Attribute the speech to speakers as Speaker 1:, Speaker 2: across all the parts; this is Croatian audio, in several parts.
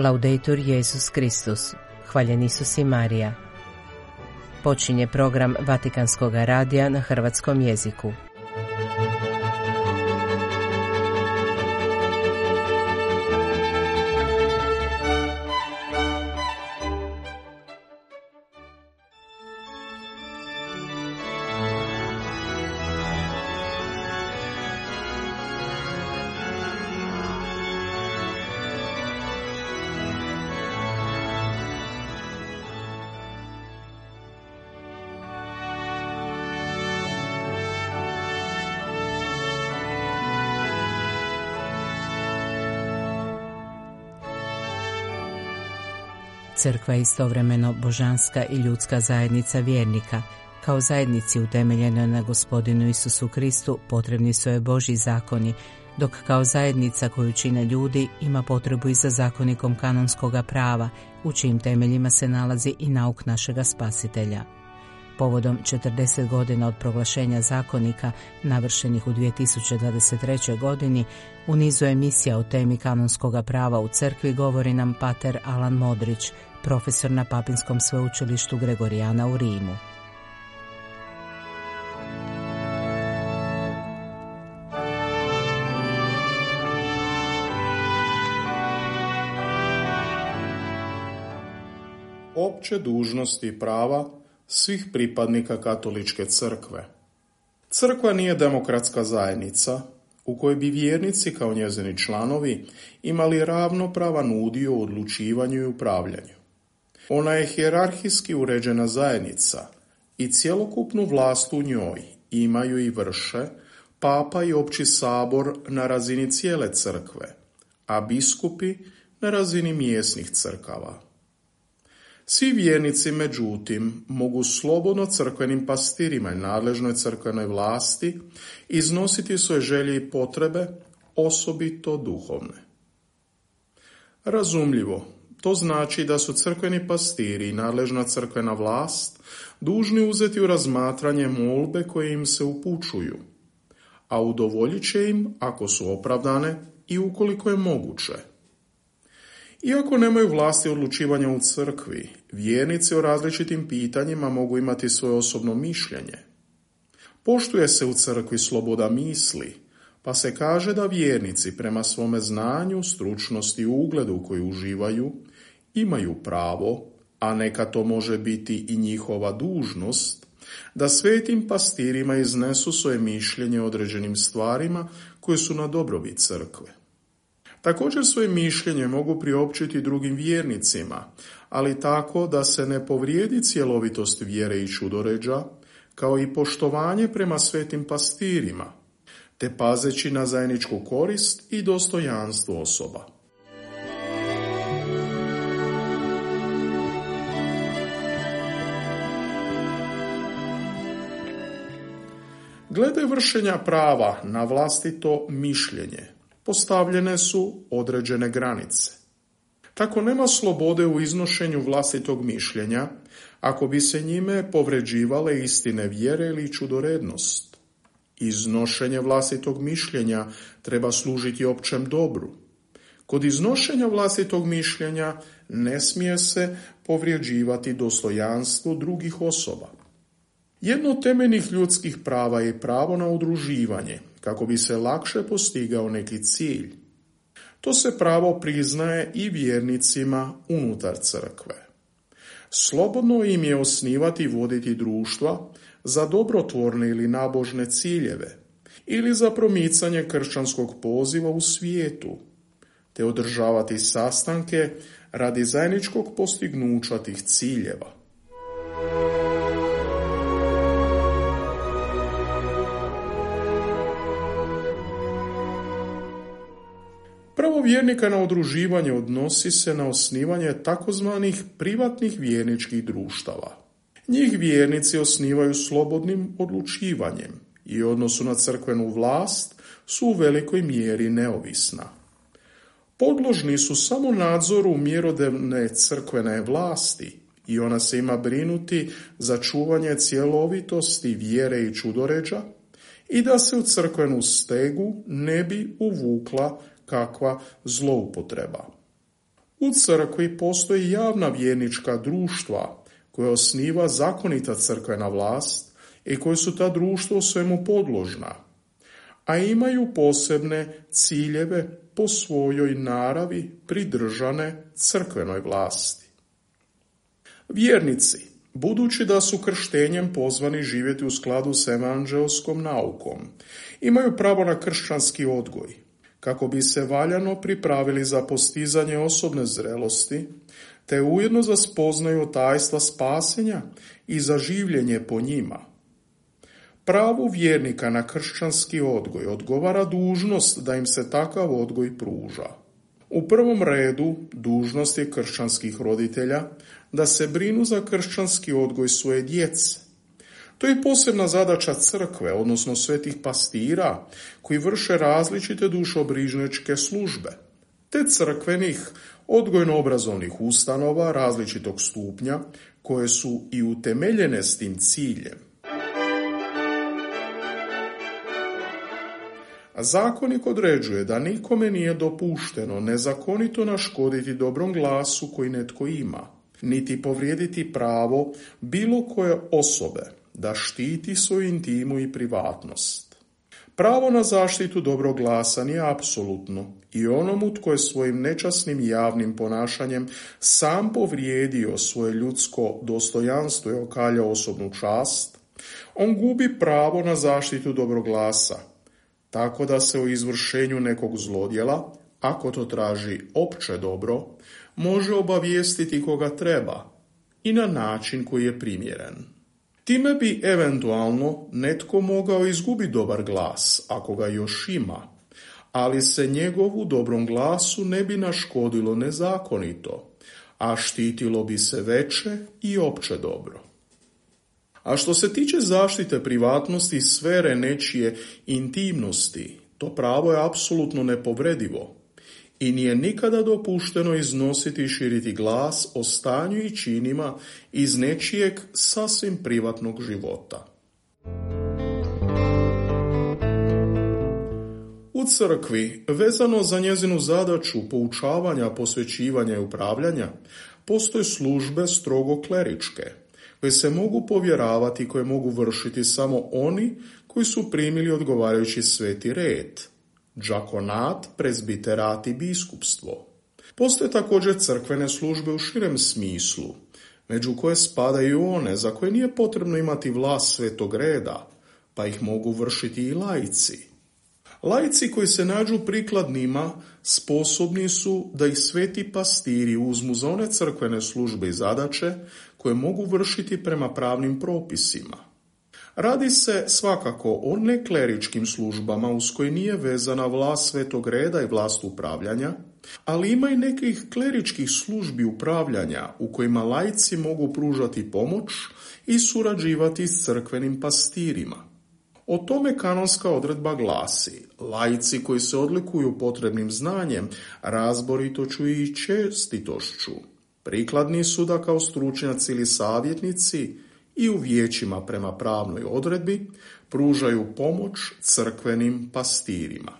Speaker 1: Laudetur Jezus Kristus, hvaljen Isus i Marija. Počinje program Vatikanskog radija na hrvatskom jeziku. Crkva je istovremeno božanska i ljudska zajednica vjernika. Kao zajednici utemeljenoj na gospodinu Isusu Kristu potrebni su je Boži zakoni, dok kao zajednica koju čine ljudi ima potrebu i za zakonikom kanonskoga prava, u čijim temeljima se nalazi i nauk našega spasitelja. Povodom 40 godina od proglašenja zakonika, navršenih u 2023. godini, u nizu emisija o temi kanonskoga prava u crkvi govori nam pater Alan Modrić, profesor na Papinskom sveučilištu Gregorijana u Rimu.
Speaker 2: Opće dužnosti i prava svih pripadnika katoličke crkve. Crkva nije demokratska zajednica u kojoj bi vjernici kao njezini članovi imali ravnopravan udio u odlučivanju i upravljanju. Ona je hjerarhijski uređena zajednica i cjelokupnu vlast u njoj imaju i vrše papa i opći sabor na razini cijele crkve, a biskupi na razini mjesnih crkava. Svi vjernici, međutim, mogu slobodno crkvenim pastirima i nadležnoj crkvenoj vlasti iznositi svoje želje i potrebe, osobito duhovne. Razumljivo, to znači da su crkveni pastiri i nadležna crkvena vlast dužni uzeti u razmatranje molbe koje im se upućuju, a udovoljit će im ako su opravdane i ukoliko je moguće. Iako nemaju vlasti odlučivanja u crkvi, vjernici o različitim pitanjima mogu imati svoje osobno mišljenje. Poštuje se u crkvi sloboda misli, pa se kaže da vjernici prema svome znanju, stručnosti i ugledu koji uživaju imaju pravo, a neka to može biti i njihova dužnost, da svetim pastirima iznesu svoje mišljenje o određenim stvarima koje su na dobrobit crkve. Također svoje mišljenje mogu priopćiti drugim vjernicima, ali tako da se ne povrijedi cjelovitost vjere i čudoređa, kao i poštovanje prema svetim pastirima, te pazeći na zajedničku korist i dostojanstvo osoba. Glede vršenja prava na vlastito mišljenje, postavljene su određene granice. Tako nema slobode u iznošenju vlastitog mišljenja, ako bi se njime povređivale istine vjere ili čudorednost. Iznošenje vlastitog mišljenja treba služiti općem dobru. Kod iznošenja vlastitog mišljenja ne smije se povrijeđivati dostojanstvo drugih osoba. Jedno od temeljnih ljudskih prava je pravo na udruživanje, kako bi se lakše postigao neki cilj. To se pravo priznaje i vjernicima unutar crkve. Slobodno im je osnivati i voditi društva za dobrotvorne ili nabožne ciljeve ili za promicanje kršćanskog poziva u svijetu, te održavati sastanke radi zajedničkog postignuća tih ciljeva. Vjernika na udruživanje odnosi se na osnivanje takozvanih privatnih vjerničkih društava. Njih vjernici osnivaju slobodnim odlučivanjem i odnosu na crkvenu vlast su u velikoj mjeri neovisna. Podložni su samo nadzoru mjerodavne crkvene vlasti i ona se ima brinuti za čuvanje cjelovitosti vjere i čudoređa i da se u crkvenu stegu ne bi uvukla kakva zloupotreba. U crkvi postoji javna vjernička društva koje osniva zakonita crkvena vlast i koje su ta društva svemu podložna, a imaju posebne ciljeve po svojoj naravi pridržane crkvenoj vlasti. Vjernici, budući da su krštenjem pozvani živjeti u skladu s evanđelskom naukom, imaju pravo na kršćanski odgoj, kako bi se valjano pripravili za postizanje osobne zrelosti, te ujedno za spoznaju tajstva spasenja i za življenje po njima. Pravu vjernika na kršćanski odgoj odgovara dužnost da im se takav odgoj pruža. U prvom redu dužnost je kršćanskih roditelja da se brinu za kršćanski odgoj svoje djece. To je posebna zadaća crkve, odnosno svetih pastira, koji vrše različite dušobrižničke službe, te crkvenih odgojno-obrazovnih ustanova različitog stupnja, koje su i utemeljene s tim ciljem. Zakonik određuje da nikome nije dopušteno nezakonito naškoditi dobrom glasu koji netko ima, niti povrijediti pravo bilo koje osobe da štiti svoju intimu i privatnost. Pravo na zaštitu dobrog glasa nije apsolutno i onomu tko je svojim nečasnim javnim ponašanjem sam povrijedio svoje ljudsko dostojanstvo i okalja osobnu čast, on gubi pravo na zaštitu dobrog glasa, tako da se u izvršenju nekog zlodjela, ako to traži opće dobro, može obavijestiti koga treba i na način koji je primjeren. Time bi eventualno netko mogao izgubiti dobar glas, ako ga još ima, ali se njegovu dobrom glasu ne bi naškodilo nezakonito, a štitilo bi se veće i opće dobro. A što se tiče zaštite privatnosti sfere nečije intimnosti, to pravo je apsolutno nepovredivo i nije nikada dopušteno iznositi i širiti glas o stanju i činima iz nečijeg sasvim privatnog života. U crkvi, vezano za njezinu zadaću poučavanja, posvećivanja i upravljanja, postoje službe strogo kleričke, koje se mogu povjeravati i koje mogu vršiti samo oni koji su primili odgovarajući sveti red, džakonat, prezbiterat i biskupstvo. Postoje također crkvene službe u širem smislu, među koje spadaju one za koje nije potrebno imati vlast svetog reda, pa ih mogu vršiti i laici. Laici koji se nađu prikladnima sposobni su da ih sveti pastiri uzmu za one crkvene službe i zadaće koje mogu vršiti prema pravnim propisima. Radi se svakako o nekleričkim službama uz koje nije vezana vlast svetog reda i vlast upravljanja, ali ima i nekih kleričkih službi upravljanja u kojima lajci mogu pružati pomoć i surađivati s crkvenim pastirima. O tome kanonska odredba glasi, lajci koji se odlikuju potrebnim znanjem, razboritoću i čestitošću, prikladni su da kao stručnjaci ili savjetnici i u vijećima prema pravnoj odredbi pružaju pomoć crkvenim pastirima.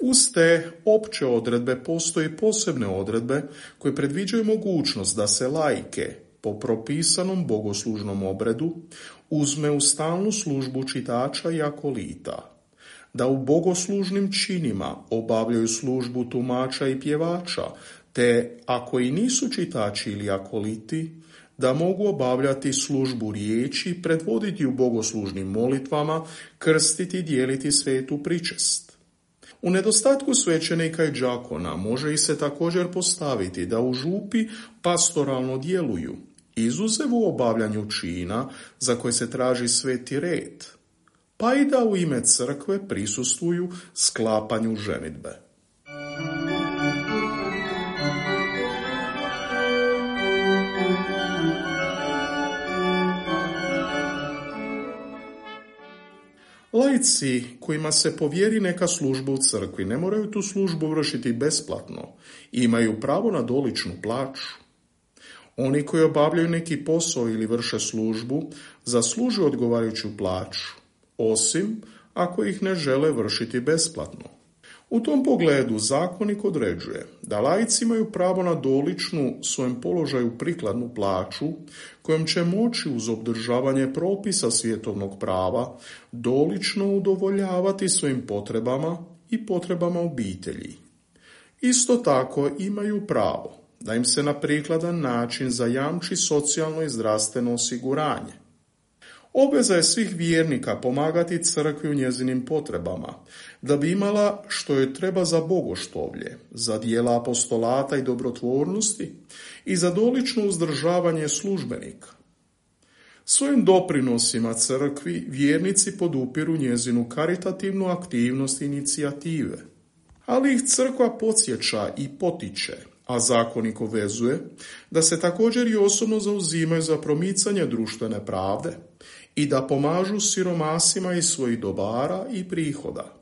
Speaker 2: Uz te opće odredbe postoje posebne odredbe koje predviđaju mogućnost da se lajke po propisanom bogoslužnom obredu uzme u stalnu službu čitača i akolita, da u bogoslužnim činima obavljaju službu tumača i pjevača, te ako i nisu čitači ili akoliti, da mogu obavljati službu riječi, predvoditi u bogoslužnim molitvama, krstiti i dijeliti svetu pričest. U nedostatku svećenika i džakona može i se također postaviti da u župi pastoralno djeluju, izuzev u obavljanju čina za koje se traži sveti red, pa i da u ime crkve prisustvuju sklapanju ženitbe. Lajci kojima se povjeri neka služba u crkvi ne moraju tu službu vršiti besplatno i imaju pravo na doličnu plaću. Oni koji obavljaju neki posao ili vrše službu zaslužuju odgovarajuću plaću, osim ako ih ne žele vršiti besplatno. U tom pogledu zakonik određuje da laici imaju pravo na doličnu svojem položaju prikladnu plaću kojom će moći uz obdržavanje propisa svjetovnog prava dolično udovoljavati svojim potrebama i potrebama obitelji. Isto tako imaju pravo da im se na prikladan način zajamči socijalno i zdravstveno osiguranje. Obveza je svih vjernika pomagati crkvi u njezinim potrebama, da bi imala što je treba za bogoštovlje, za dijela apostolata i dobrotvornosti i za dolično uzdržavanje službenika. Svojim doprinosima crkvi vjernici podupiru njezinu karitativnu aktivnost inicijative, ali ih crkva podsjeća i potiče, a zakonik vezuje da se također i osobno zauzimaju za promicanje društvene pravde i da pomažu siromasima iz svojih dobara i prihoda.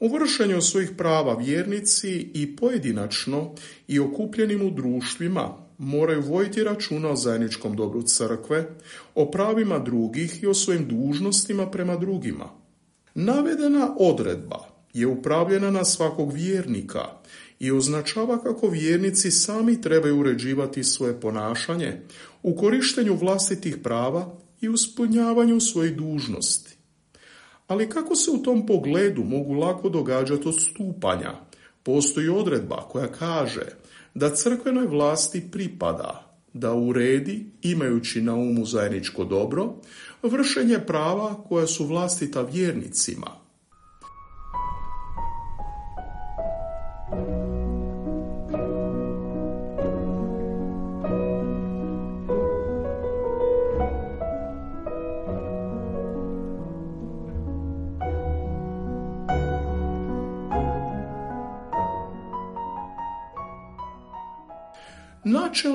Speaker 2: U vršenju svojih prava vjernici i pojedinačno i okupljenim u društvima moraju vojiti računa o zajedničkom dobru crkve, o pravima drugih i o svojim dužnostima prema drugima. Navedena odredba je upravljena na svakog vjernika i označava kako vjernici sami trebaju uređivati svoje ponašanje u korištenju vlastitih prava i uspunjavanju svojih dužnosti. Ali kako se u tom pogledu mogu lako događati odstupanja? Postoji odredba koja kaže da crkvenoj vlasti pripada da uredi, imajući na umu zajedničko dobro, vršenje prava koja su vlastita vjernicima,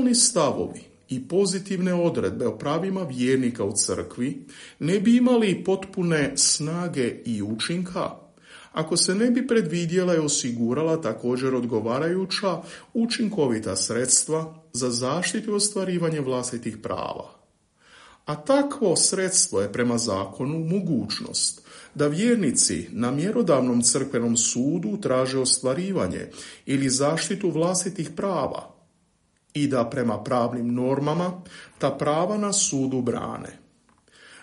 Speaker 2: Načelni stavovi i pozitivne odredbe o pravima vjernika u crkvi ne bi imali potpune snage i učinka ako se ne bi predvidjela i osigurala također odgovarajuća učinkovita sredstva za zaštitu i ostvarivanje vlastitih prava. A takvo sredstvo je prema zakonu mogućnost da vjernici na mjerodavnom crkvenom sudu traže ostvarivanje ili zaštitu vlastitih prava, i da prema pravnim normama ta prava na sudu brane.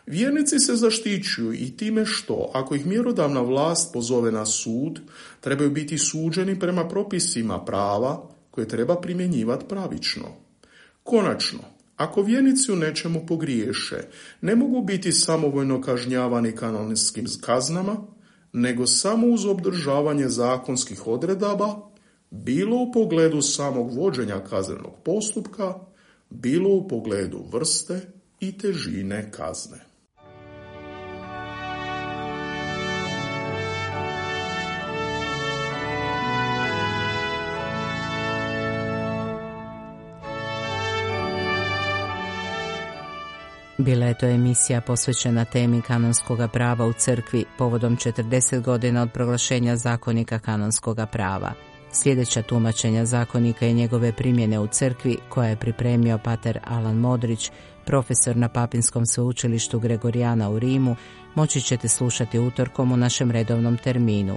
Speaker 2: Vjernici se zaštićuju i time što, ako ih mjerodavna vlast pozove na sud, trebaju biti suđeni prema propisima prava koje treba primjenjivati pravično. Konačno, ako vjernici u nečemu pogriješe, ne mogu biti samovoljno kažnjavani kanonskim kaznama, nego samo uz obdržavanje zakonskih odredaba bilo u pogledu samog vođenja kaznenog postupka, bilo u pogledu vrste i težine kazne.
Speaker 1: Bila je to emisija posvećena temi kanonskog prava u crkvi povodom 40 godina od proglašenja zakonika kanonskog prava. Sljedeća tumačenja zakonika i njegove primjene u crkvi koja je pripremio pater Alan Modrić, profesor na Papinskom sveučilištu Gregorijana u Rimu, moći ćete slušati utorkom u našem redovnom terminu.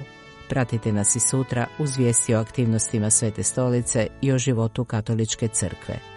Speaker 1: Pratite nas i sutra uz vijesti o aktivnostima Svete stolice i o životu katoličke crkve.